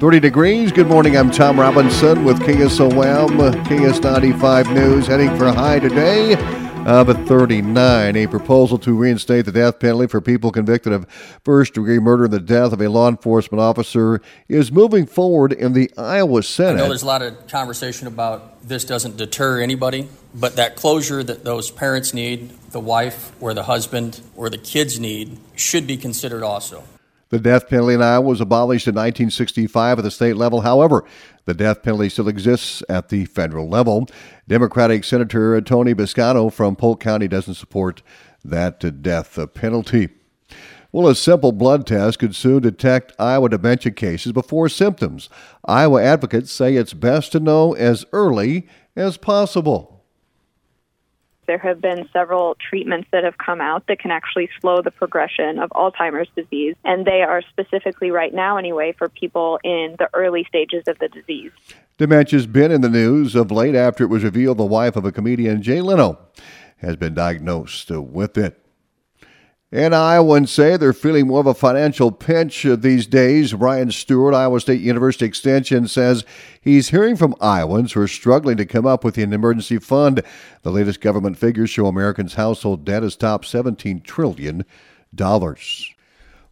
30 degrees. Good morning. I'm Tom Robinson with KSOM, KS95 News, heading for a high today of a 39. A proposal to reinstate the death penalty for people convicted of first degree murder and the death of a law enforcement officer is moving forward in the Iowa Senate. I know there's a lot of conversation about this doesn't deter anybody, but that closure that those parents need, the wife or the husband or the kids need, should be considered also. The death penalty in Iowa was abolished in 1965 at the state level. However, the death penalty still exists at the federal level. Democratic Senator Tony Bisignano from Polk County doesn't support that uh, death uh, penalty. Well, a simple blood test could soon detect Iowa dementia cases before symptoms. Iowa advocates say it's best to know as early as possible. There have been several treatments that have come out that can actually slow the progression of Alzheimer's disease, and they are specifically right now, anyway, for people in the early stages of the disease. Dementia's been in the news of late after it was revealed the wife of a comedian, Jay Leno, has been diagnosed with it. And Iowans say they're feeling more of a financial pinch uh, these days. Brian Stewart, Iowa State University Extension, says he's hearing from Iowans who are struggling to come up with an emergency fund. The latest government figures show Americans' household debt has topped $17 trillion.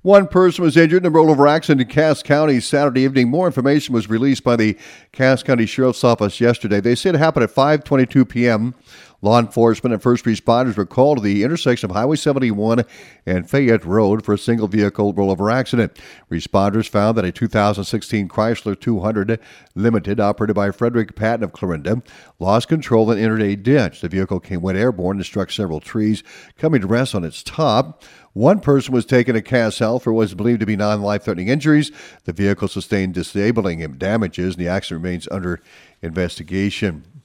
One person was injured in a rollover accident in Cass County Saturday evening. More information was released by the Cass County Sheriff's Office yesterday. They said it happened at 5:22 p.m. Law enforcement and first responders were called to the intersection of Highway 71 and Fayette Road for a single vehicle rollover accident. Responders found that a 2016 Chrysler 200 Limited, operated by Frederick Patton of Clarinda, lost control and entered a ditch. The vehicle came went airborne and struck several trees, coming to rest on its top. One person was taken to Cass Health for what was believed to be non life threatening injuries. The vehicle sustained disabling damages, and the accident remains under investigation.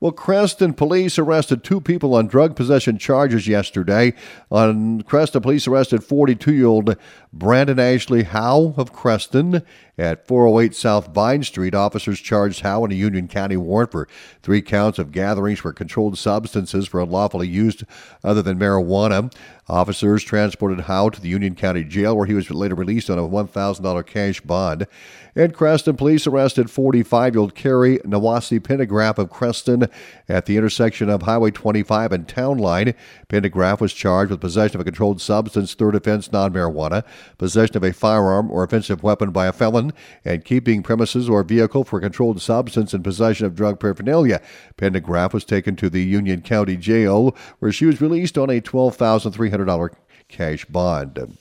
Well, Creston police arrested two people on drug possession charges yesterday. On Creston, police arrested 42 year old Brandon Ashley Howe of Creston at 408 South Vine Street. Officers charged Howe in a Union County warrant for three counts of gatherings for controlled substances for unlawfully used other than marijuana. Officers transported Howe to the Union County Jail, where he was later released on a $1,000 cash bond. And Creston police arrested 45 year old Carrie Nawasi Pendergraph of Creston at the intersection of Highway 25 and Town Line. Pendergraph was charged with possession of a controlled substance, third offense, non marijuana, possession of a firearm or offensive weapon by a felon, and keeping premises or vehicle for controlled substance and possession of drug paraphernalia. Pendergraph was taken to the Union County Jail, where she was released on a $12,300 cash bond.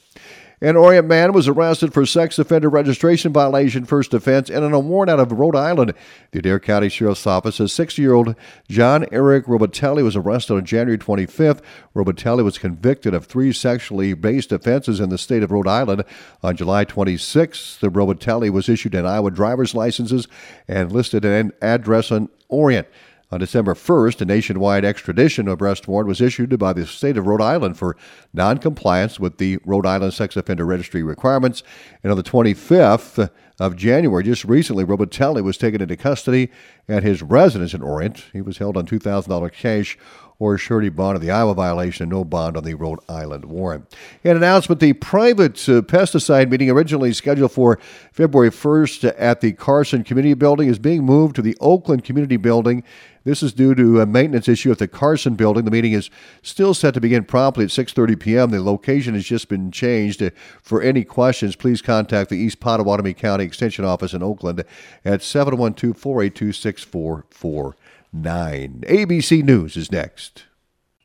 An Orient man was arrested for sex offender registration violation, first offense, and a warrant out of Rhode Island. The Adair County Sheriff's Office says 60 year old John Eric Robitelli was arrested on January 25th. Robitelli was convicted of three sexually based offenses in the state of Rhode Island. On July 26th, the Robitelli was issued an Iowa driver's licenses and listed an address on Orient. On December 1st, a nationwide extradition arrest warrant was issued by the state of Rhode Island for noncompliance with the Rhode Island Sex Offender Registry requirements. And on the 25th of January, just recently, Robitelli was taken into custody at his residence in Orient. He was held on $2,000 cash or surety bond of the Iowa violation and no bond on the Rhode Island warrant. An announcement the private uh, pesticide meeting originally scheduled for February 1st at the Carson Community Building is being moved to the Oakland Community Building. This is due to a maintenance issue at the Carson building. The meeting is still set to begin promptly at 6:30 p.m. The location has just been changed. For any questions, please contact the East Pottawattamie County Extension Office in Oakland at 712-482-6449. ABC News is next.